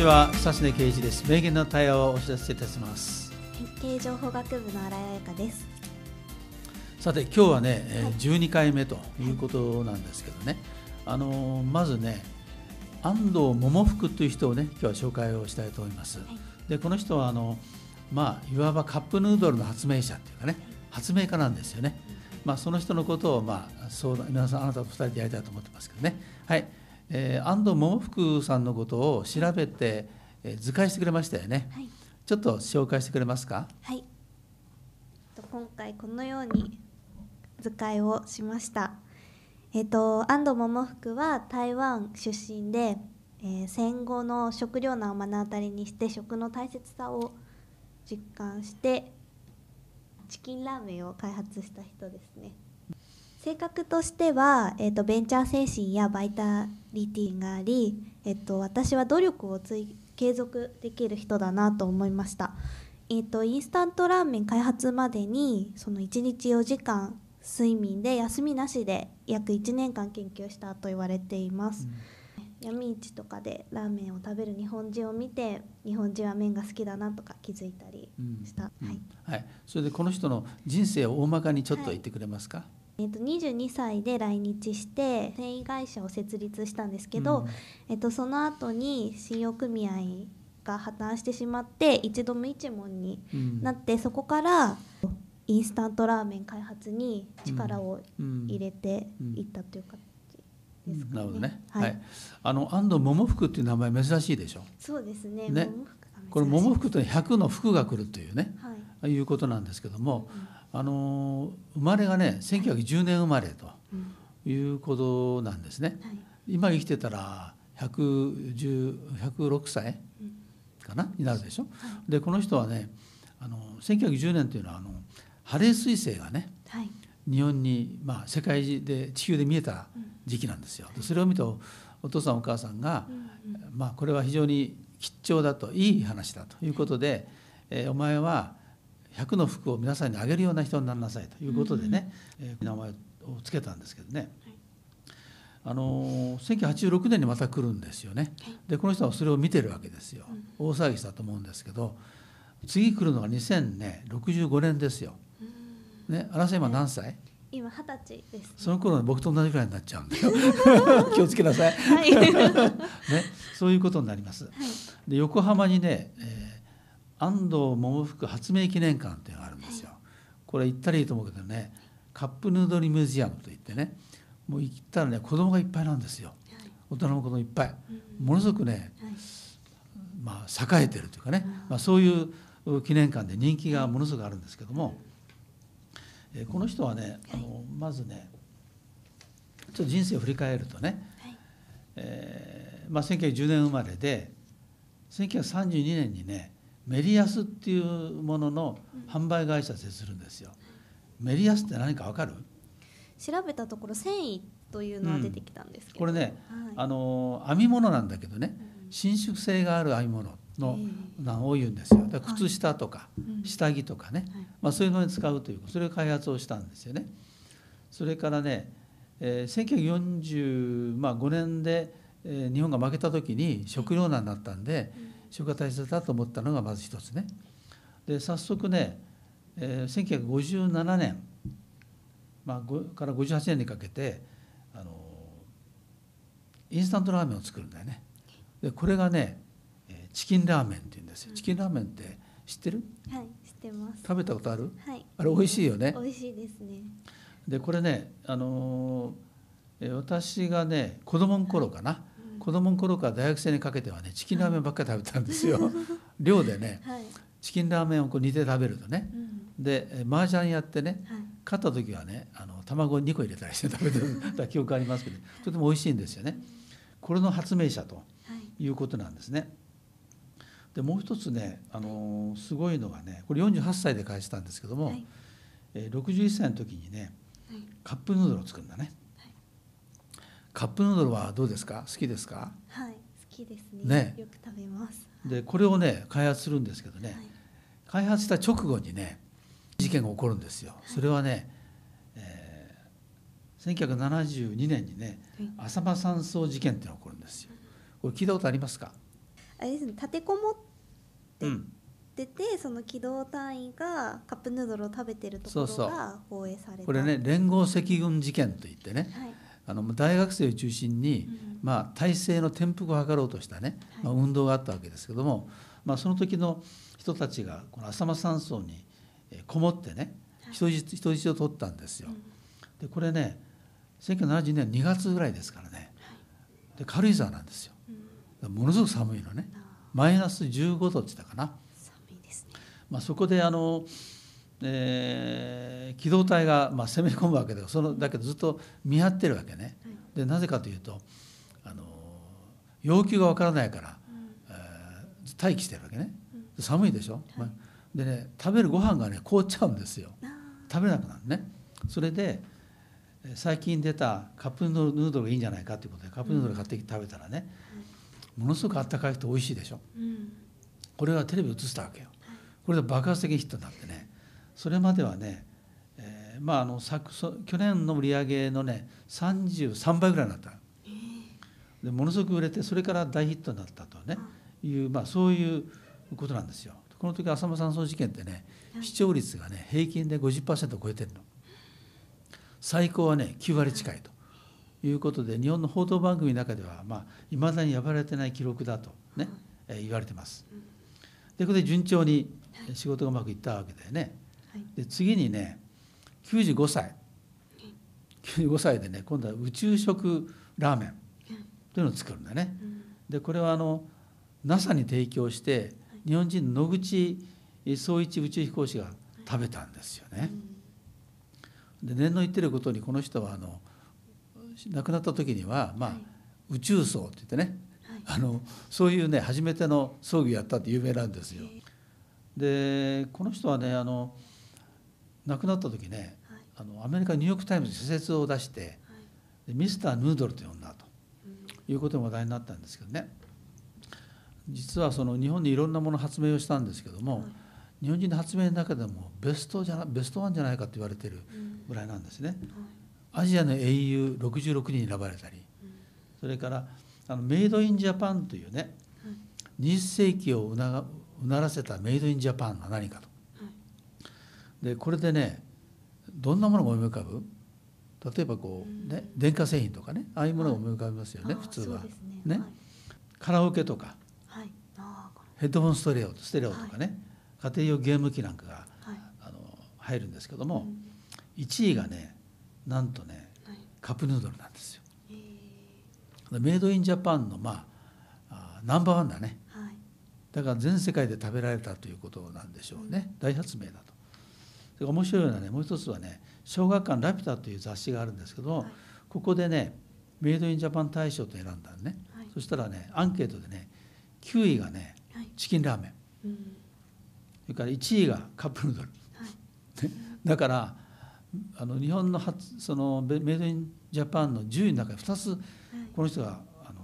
ちは久常圭一です。名言の対話をお知らせいたします。経営情報学部の新井彩香です。さて今日はね、えー12回目ということなんですけどね、あのーまずね安藤桃福という人をね今日は紹介をしたいと思います、でこの人はあのまあいわばカップヌードルの発明者っていうかね発明家なんですよね、まあその人のことをまあそう皆さんあなたと二人でやりたいと思ってますけどね。はい、えー安藤桃福さんのことを調べて、えー図解してくれましたよね、はい。ちょっと紹介してくれますか？はい。と今回このように図解をしました。えっ、と安藤桃福は台湾出身で、えー戦後の食糧難を目の当たりにして食の大切さを実感してチキンラーメンを開発した人ですね性格としては、えー、とベンチャー精神やバイタリティがあり、えー、と私は努力を継続できる人だなと思いました、えー、とインスタントラーメン開発までにその1日4時間睡眠で休みなしで約1年間研究したと言われています、闇市とかでラーメンを食べる日本人を見て日本人は麺が好きだなとか気づいたりした、うん。はい。はい、それでこの人の人生を大まかにちょっと言ってくれますか、えー、と22歳で来日して繊維会社を設立したんですけど、うん。えー、とその後に信用組合が破綻してしまって一度無一文にうんなって、そこからインスタントラーメン開発に力をうん。入れていったという感じですかね。なるほどね、ははい。いあの安藤桃福っていう名前珍しいでしょ？そうですね。ね。これ桃福というのは100の福が来るというね。はい。いうことなんですけども、あの生まれがね1910年生まれとうんいうことなんですね、はい。今生きてたら110 106歳うんかなになるでしょ、でこの人はねあの1910年というのはあのハレー彗星がねはい。日本に、まあ、世界中で地球で見えた時期なんですよ。でそれを見たおお父さんお母さんが、まあ、これは非常に吉兆だといい話だということで、えーお前は100の服を皆さんにあげるような人になりなさいということでね、えー名前をつけたんですけどね、あのー1986年にまた来るんですよね。でこの人はそれを見てるわけですよ。大騒ぎしたと思うんですけど次来るのが2065年ですよ。ね、荒瀬今何歳？今二十歳です。その頃ね僕と同じくらいになっちゃうんだよ。気をつけなさい、はい。ね、そういうことになります。で横浜にね、えー安藤桃福発明記念館っていうのがあるんですよ、これ行ったらいいと思うけどねカップヌードルミュージアムといってねもう行ったらね子供がいっぱいなんですよ。大人の子供いっぱい。ものすごくね、はい。まあ、栄えてるというかね、まあ、そういう記念館で人気がものすごくあるんですけども、えーこの人はねあのまずねちょっと人生を振り返るとね、はい。えーまあ、1910年生まれで1932年にねメリヤスっていうものの販売会社を設するんですよ。メリヤスって何かわかる？調べたところ繊維というのは出てきたんですけど、これね、はい。あの編み物なんだけどね伸縮性がある編み物のえなんを言うんですよ。だ靴下とかうん。下着とかね、はい。まあ、そういうのに使うというそれを開発をしたんですよね。それからね、えー、1945年で、えー日本が負けた時に食糧難になったんで、食が大切だと思ったのがまず一つね。で早速ね、えー、1957年、まあ、ごから58年にかけてあのインスタントラーメンを作るんだよね。でこれがねえーチキンラーメンっていうんですよ。チキンラーメンって知ってる？はい、知ってます。食べたことある？はい。あれ美味しいよね美味しいですね。でこれね、あのー私がね子供の頃かな、子供の頃から大学生にかけてはねチキンラーメンばっかり食べてたんですよ 寮でねはい。チキンラーメンをこう煮て食べるとねうん。でえー麻雀やってねはい。勝った時はねあの卵2個入れたりして食べてた記憶ありますけどとても美味しいんですよねこれの発明者とはい。いうことなんですねでもう一つね、あのーすごいのがねこれ48歳で開始したんですけども、はい。えー61歳の時にねはい。カップヌードルを作るんだね、カップヌードルはどうですか？好きですか？はい。好きですね。ね。よく食べます。でこれをね開発するんですけどね、はい。開発した直後にね事件が起こるんですよ。それはね、えー1972年にねはい。浅間山荘事件っていうのが起こるんですよ。これ聞いたことありますか？ああれですね立てこもっうん。ててその機動隊員がカップヌードルを食べてるところそうそう。が放映された。これね連合赤軍事件といってね。はいあの大学生を中心に、うん。まあ、体制の転覆を図ろうとしたね、はい。まあ、運動があったわけですけども、まあ、その時の人たちがこの浅間山荘にえーこもってねはい。人質人質を取ったんですよ。うん。でこれね1970年2月ぐらいですからね。で軽井沢なんですよ。うん。ものすごく寒いのね。マイナス15度って言ったかな。まあ、そこであの、えー機動隊がまあ攻め込むわけでそのだけどずっと見張ってるわけね。はい。でなぜかというとあの要求がわからないから、うん。えー待機してるわけね。うん。寒いでしょ、まあでね食べるご飯がね凍っちゃうんですよ。あ食べれなくなるね。それでえー最近出たカップヌードルがいいんじゃないかということでカップヌードル買ってきて食べたらね、ものすごくあったかくて美味しいでしょ？ーうん。これがテレビ映したわけよ。これで爆発的にヒットになってねそれまではね、えーまああの昨そ去年の売り上げのね33倍ぐらいになった。でものすごく売れてそれから大ヒットになったとねいう、まあ、そういうことなんですよ。この時浅間山荘事件ってねはい。視聴率がね平均で50%を超えてるの。最高はね9割近いということで日本の報道番組の中ではまあ未だに破られてない記録だとね、えー言われてます。でこれで順調に仕事がうまくいったわけだよねはいで次にね95歳。95歳でね今度は宇宙食ラーメンというのを作るんだね。うん。でこれはあの NASA に提供して日本人の野口総一宇宙飛行士が食べたんですよね。で念の言ってることにこの人はあの亡くなった時には、まあはい。宇宙葬って言ってねはい。あのそういうね初めての葬儀をやったって有名なんですよ。でこの人はねあの亡くなった時ねはい。あのアメリカニューヨーク・タイムズに施設を出してはい。でミスター・ヌードルと呼んだとうん。いうことが話題になったんですけどね。実はその日本にいろんなもの発明をしたんですけども、はい。日本人の発明の中でもベストじゃなベストワンじゃないかと言われてるうん。ぐらいなんですね。はい。アジアの英雄66人に選ばれたりうん。それからあのメイドインジャパンというねはい。20世紀をうならせたメイドインジャパンは何かと。はいでこれでねどんなものが思い浮かぶ？例えばこう、ね、電化製品とかねああいうものが思い浮かびますよね、あー普通は。ね。ね。はい。カラオケとか。はい。ヘッドホンステレオステレオとかね、家庭用ゲーム機なんかがあの入るんですけども、うん。1位がねなんとねはい。カップヌードルなんですよ。メイドインジャパンのまああナンバーワンだね。だから全世界で食べられたということなんでしょうね、大発明だと。それから面白いのはねもう一つはね「小学館ラピュタ」という雑誌があるんですけども、はい。ここでねメイドインジャパン大賞と選んだのね、はい。そしたらねアンケートでね9位がねはい。チキンラーメン。うん。それから1位がカップヌードル。だからあの日本の発そのメメイドインジャパンの10位の中に2つはい。この人があの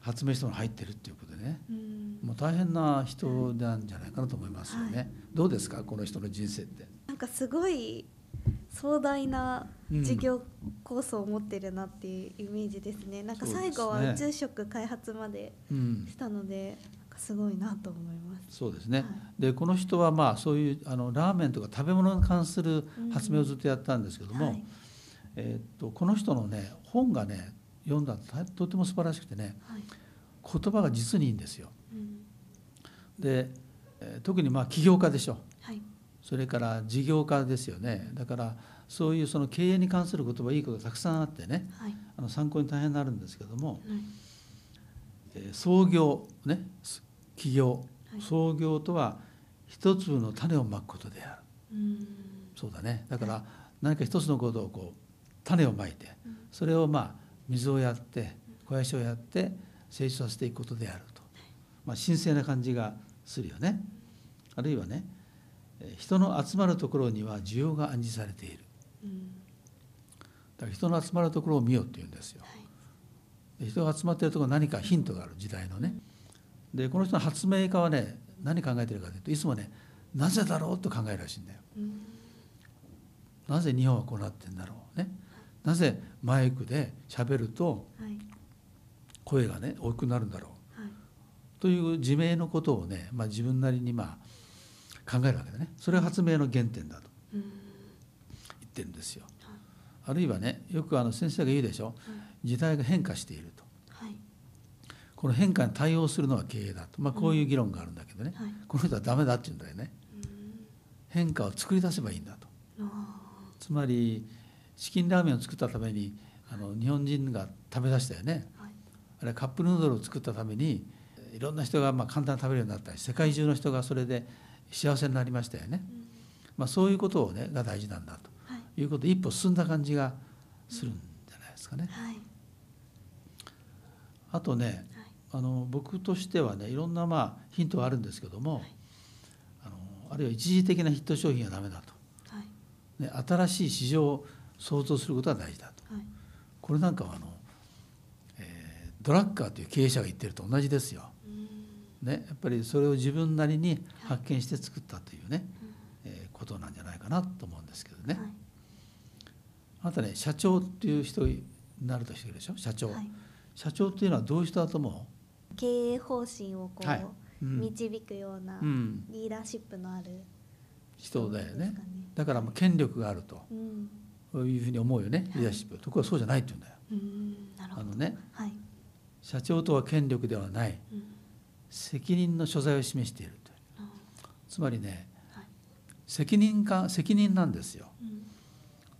発明したのが入ってるっていうことでね。うん。もう大変な人なんじゃないかなと思いますよね、はい。どうですかこの人の人生ってかすごい壮大なうん事業構想を持ってるなっていうイメージですね。なんか最後は宇宙食開発までうんしたので、なんかすごいなと思います。そうですね、はい。でこの人はまあそういうあのラーメンとか食べ物に関する発明をずっとやったんですけども、はい。えーっとこの人のね本がね読んだととても素晴らしくてねはい。言葉が実にいいんですよ。うん。で、えー特にまあ起業家でしょ。はいそれから事業家ですよね。だからそういうその経営に関する言葉いいことがたくさんあってね。はい。あの参考に大変になるんですけども、はい。えー創業ね起業。はい。創業とは一粒の種をまくことである。うん。そうだね。だから何か一つのことをこう種をまいてうん。それをまあ水をやって肥やしをやって成長させていくことであると、まあ、神聖な感じがするよね。あるいはねえー人の集まるところには需要が暗示されている。うんだから人の集まるところを見ようっていうんですよ。はい。で人が集まっているところに何かヒントがある時代のね。でこの人の発明家はね何考えてるかというといつもねなぜだろうと考えるらしいんだよ。うん。なぜ日本はこうなってんだろうね。なぜマイクで喋るとはい。声がね大きくなるんだろう。はい。という自明のことをね、まあ、自分なりにまあ考えるわけだね。それが発明の原点だと。言ってるんですよ。あるいはねよくあの先生が言うでしょ。時代が変化していると。この変化に対応するのは経営だと、まあ、こういう議論があるんだけどね、この人はダメだって言うんだよね。変化を作り出せばいいんだと。つまりチキンラーメンを作ったためにあの日本人が食べ出したよね、あれカップヌードルを作ったためにいろんな人がまあ簡単に食べるようになったり世界中の人がそれで幸せになりましたよね、まあ、そういうことをねが大事なんだと。い。うことで一歩進んだ感じがするんじゃないですかね。あとね、あの僕としてはねいろんなまあヒントはあるんですけども、あのあるいは一時的なヒット商品はダメだと、ね、新しい市場を創造することは大事だと、これなんかはあの、えー、ドラッカーという経営者が言ってると同じですよ。ね、やっぱりそれを自分なりに発見して作ったというね、えー、ことなんじゃないかなと思うんですけどね。あなたね社長っていう人になるとしてるでしょ？社長、社長っていうのはどういう人だと思う？経営方針をこう、はい。うん、導くようなリーダーシップのある人だよね、ね、だからもう権力があると、うん、いうふうに思うよねリーダーシップ、はい、ところがそうじゃないって言うんだよ。あのね、はい、社長とは権力ではない、うん、責任の所在を示しているとつまりね、はい、責任か責任なんですよ、うん、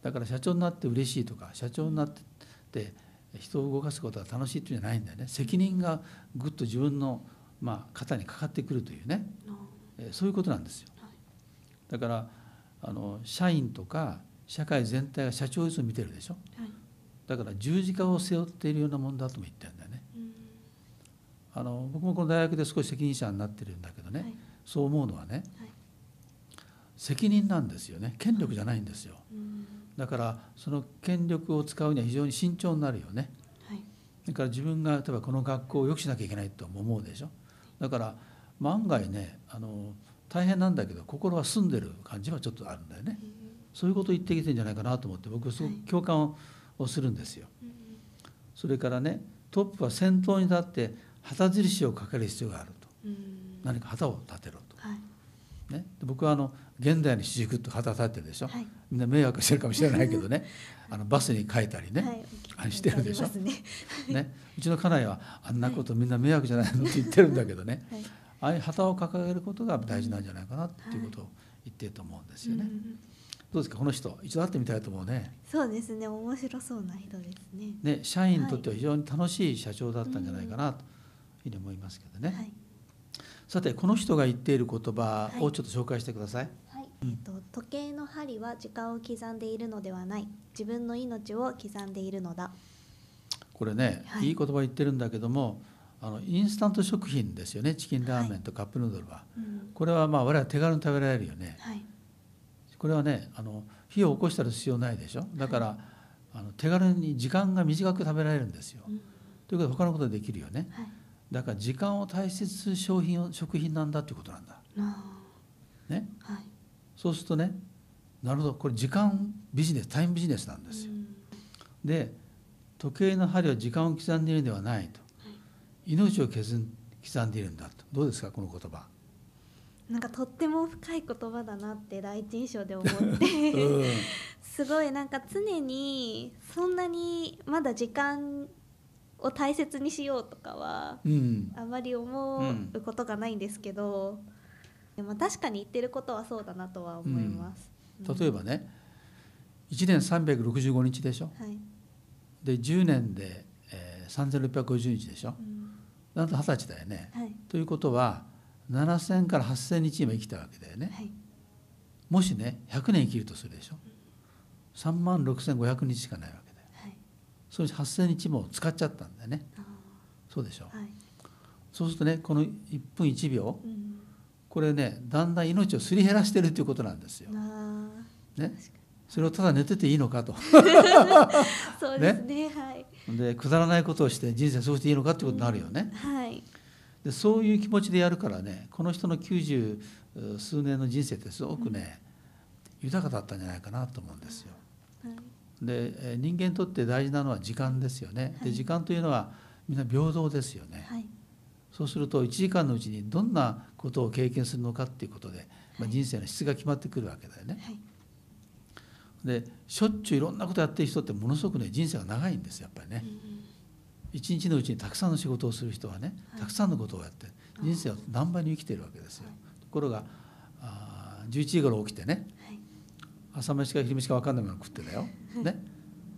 だから社長になって嬉しいとか社長になって人を動かすことが楽しいっていうんじゃないんだよね。責任がぐっと自分の、まあ、肩にかかってくるというね、えそういうことなんですよ。だからあの社員とか社会全体が社長をいつも見てるでしょ、はい、だから十字架を背負っているようなもんだとも言ってるんだよね。あの僕もこの大学で少し責任者になってるんだけどね、はい、そう思うのはね、はい、責任なんですよね権力じゃないんですよ。だからその権力を使うには非常に慎重になるよね。だから自分が例えばこの学校を良くしなきゃいけないと思うでしょ。だから万が一ねあの大変なんだけど心は澄んでる感じはちょっとあるんだよね。そういうことを言ってきてんじゃないかなと思って僕すごく共感をするんですよ。それからねトップは先頭に立って旗印をかける必要があると。何か旗を立てろと。ね、僕はあの現代の主軸と旗立ってるでしょ、はい、みんな迷惑してるかもしれないけどね。あのバスに書いたりね、はい、してるでしょ、ね。ね、うちの家内はあんなことみんな迷惑じゃないのって言ってるんだけどね、はい、ああいう旗を掲げることが大事なんじゃないかなっていうことを言ってると思うんですよね。どうですか？この人一度会ってみたいと思うね。そうですね。面白そうな人ですね。ね。社員にとっては非常に楽しい社長だったんじゃないかなと。いうふうに思いますけどね。さてこの人が言っている言葉をちょっと紹介してください。はい、えーと、時計の針は時間を刻んでいるのではない。自分の命を刻んでいるのだ。これね、はい、いい言葉言ってるんだけどもあのインスタント食品ですよね。チキンラーメンとカップヌードルは、はいうん、これはまあ我々手軽に食べられるよね、はい、これはねあの火を起こしたら必要ないでしょ。だから、あの手軽に時間が短く食べられるんですよ、うん、ということで他のことできるよね、だから時間を大切する商品を食品なんだっていうことなんだ。ね、はい、そうするとねなるほど。これ時間ビジネスタイムビジネスなんですよ。で時計の針は時間を刻んでいるのではないと、はい、命を削刻んでいるんだと。どうですか？この言葉。なんかとっても深い言葉だなって第一印象で思って。うん、すごいなんか常にそんなにまだ時間を大切にしようとかは、あまり思うことがないんですけど、でも確かに言ってることはそうだなとは思います。例えばね1年365日でしょ、はい、で10年で、えー、3650日でしょ、うん、なんと二十歳だよね、はい、ということは7,000から8,000日今生きたわけだよね、はい、もしね100年生きるとするでしょ？3万6,500日しかないわけその8,000日も使っちゃったんだよね。そうでしょ、はい、そうするとねこの1分1秒、うん、これねだんだん命をすり減らしてるということなんですよ。ね、それをただ寝てていいのかと。そうですね、ね、はい、でくだらないことをして人生過ごしていいのかってことになるよね、うん、はい、でそういう気持ちでやるからねこの人の90数年の人生ってすごくね、うん、豊かだったんじゃないかなと思うんですよ。で人間にとって大事なのは時間ですよね。で時間というのはみんな平等ですよね。はい、そうすると1時間のうちにどんなことを経験するのかっていうことで、まあ、人生の質が決まってくるわけだよね。はいでしょっちゅういろんなことやってる人ってものすごくね人生が長いんですよやっぱりね。一日のうちにたくさんの仕事をする人はねはいたくさんのことをやって人生を何倍に生きてるわけですよ。ところがあー11時頃起きてねはい朝飯か昼飯か分かんないもの食ってたよ。ね、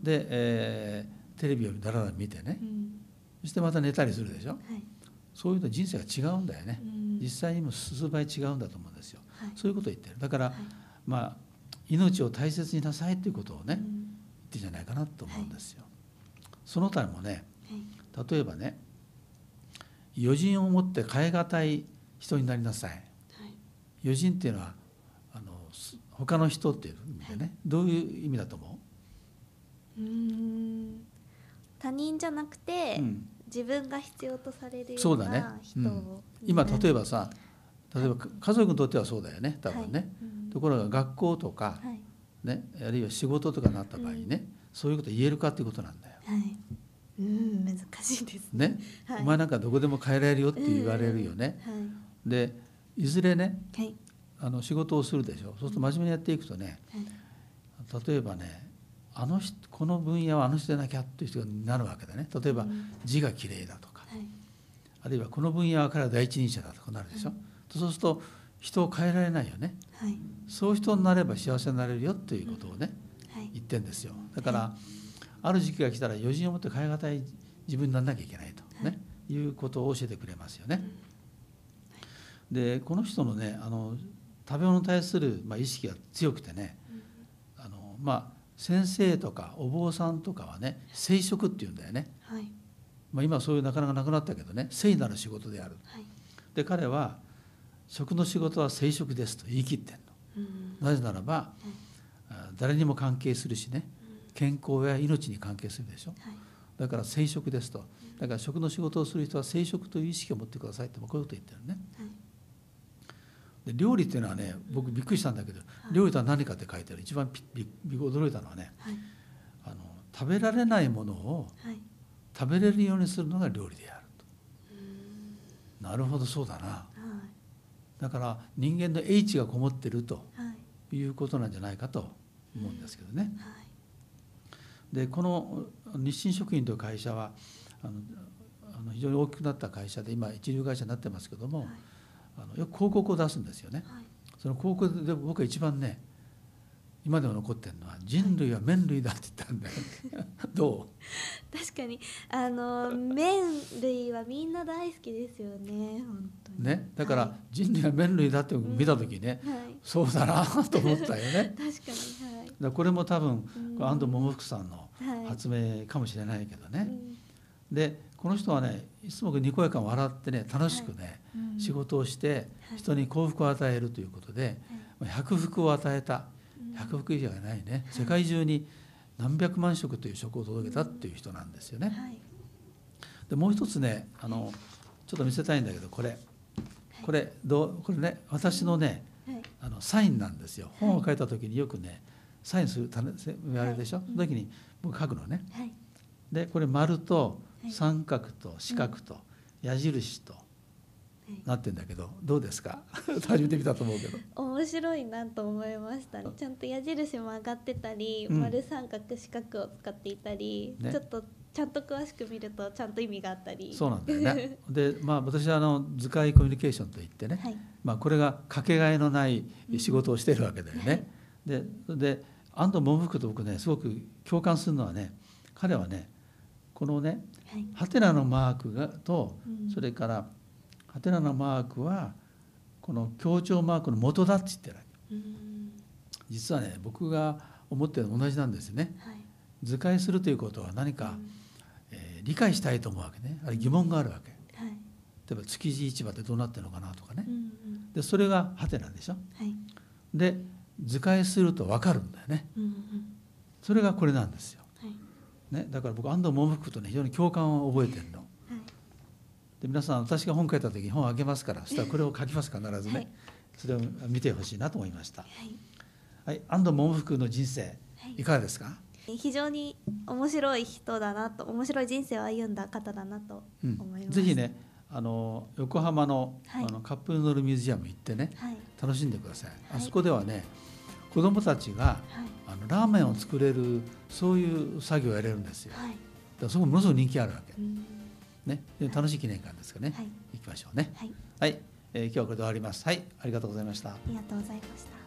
で、えーテレビをだらだら見てね。うん。そしてまた寝たりするでしょ。はい。そういうと人生が違うんだよね。うん。実際にも数倍違うんだと思うんですよ。はい。そういうことを言ってる。だから、はい。まあ命を大切になさいということをね、言っうんてんじゃないかなと思うんですよ、その他にもねはい。例えばね余人を持って変え難い人になりなさい。はい。余人っていうのは他の人っていう意味でね、どういう意味だと思う？ーん。他人じゃなくて、う、うん。自分が必要とされるよそうだね。うな人を、今例えばばさ例えば家族にとってはそうだよね多分ね、ところが学校とか、はい。ね、あるいは仕事とかになった場合にね、そういうこと言えるかっていうことなんだよ。はい。うん難しいですね、はい。お前なんかどこでも変えられるよって言われるよね。はい。でいずれねはいあの仕事をするでしょ。そうすると真面目にやっていくとねはい。例えばねあの人この分野はあの人でなきゃっていう人になるわけだね。例えばうん。字がきれいだとかはい。あるいはこの分野は彼は第一人者だとかなるでしょ、そうすると人を変えられないよね。はい。そういう人になれば幸せになれるよっていうことをね、はい。言ってんですよ。だからある時期が来たら余人を持って変え難い自分にならなきゃいけないと、ねい。うことを教えてくれますよね。でこの人のねあの食べ物に対する、まあ、意識が強くてねあの、まあ、先生とかお坊さんとかはね聖職っていうんだよね、はい。まあ、今はそういうなかなかなくなったけどね聖なる仕事である。はい。で彼は食の仕事は聖職ですと言い切ってんの。うん。なぜならば、あ誰にも関係するしね健康や命に関係するでしょ。はい。だから生殖ですと。だから食の仕事をする人は生殖という意識を持ってくださいってこういうこと言ってるね。はいで料理っていうのはね僕びっくりしたんだけど料理とは何かって書いてある。一番びびび驚いたのはねはい。あの食べられないものをはい。食べれるようにするのが料理であるうん。となるほどそうだな。はい。だから人間の H がこもってるとはい。いうことなんじゃないかと思うんですけどね。はい。でこの日清食品という会社はあのあの非常に大きくなった会社で今一流会社になってますけども、はいあのよく広告を出すんですよね。はい。その広告で僕が一番ね今でも残ってるのは「人類は麺類だ」って言ったんだよ。ど 確かに。あの麺類はみんな大好きですよね。本当に。うね。だからは「人類は麺類だ」って見た時ね、い、はい、そうだなと思ったよね。確かにはい。だこれも多分安藤桃福さんのはい。発明かもしれないけどね。うん。でこの人はねいつもにこやかに笑ってね楽しくね、うん。仕事をしてはい。人に幸福を与えるということで、百福を与えた。うん。百福以上がないね。世界中に何百万食という食を届けたっていう人なんですよね。はい。でもう一つねあのちょっと見せたいんだけどこれ。これどうこれね私のねはい。あのサインなんですよ。本を書いた時によくねサインするたせ言われるでしょ、はい。その時に僕書くのね。はい。でこれ丸とはい三角と四角と矢印とはい。なってんだけどどうですか？初めて見たと思うけど。面白いなと思いましたちゃんと矢印も上がってたり、うん。丸三角四角を使っていたり、ね。ちょっとちゃんと詳しく見るとちゃんと意味があったり。そうなんだよね。でまあ私はあの図解コミュニケーションといってね、はい。まあ、これがかけがえのない仕事をしてるわけだよね。でで安藤桃福と僕ねすごく共感するのはね彼はねこのねはい。ハテナのマークがとうん。それからハテナのマークはこの強調マークの元だって言ってるわけ。うん。実はね僕が思ってるのと同じなんですよね。はい。図解するということは何か、うん。えー理解したいと思うわけね。あれ疑問があるわけ。はい。例えば築地市場ってどうなってるのかなとかね。うんうん。でそれがハテナでしょ。はい。で図解すると分かるんだよね。うんうん。それがこれなんですよ、はいね、だから僕安藤桃福とね非常に共感を覚えてるの。はい。で皆さん私が本書いた時に本をあげますからそしたらこれを書きます必ずね、はい。それを見てほしいなと思いました。はい。はい安藤桃福の人生はい。いかがですか、非常に面白い人だなと面白い人生を歩んだ方だなとうん。思います、ぜひねあの横浜の,、はい。あのカップヌードルミュージアム行ってねはい。楽しんでください、あはい。そこではね子どもたちがはい。あのラーメンを作れるそういう作業をやれるんですよ。だかはいらそこものすごく人気あるわけ、うん。ね、で楽しい記念館ですからね、はい。行きましょうね。はい。はい、えー今日はこれで終わります。はい。ありがとうございました。ありがとうございました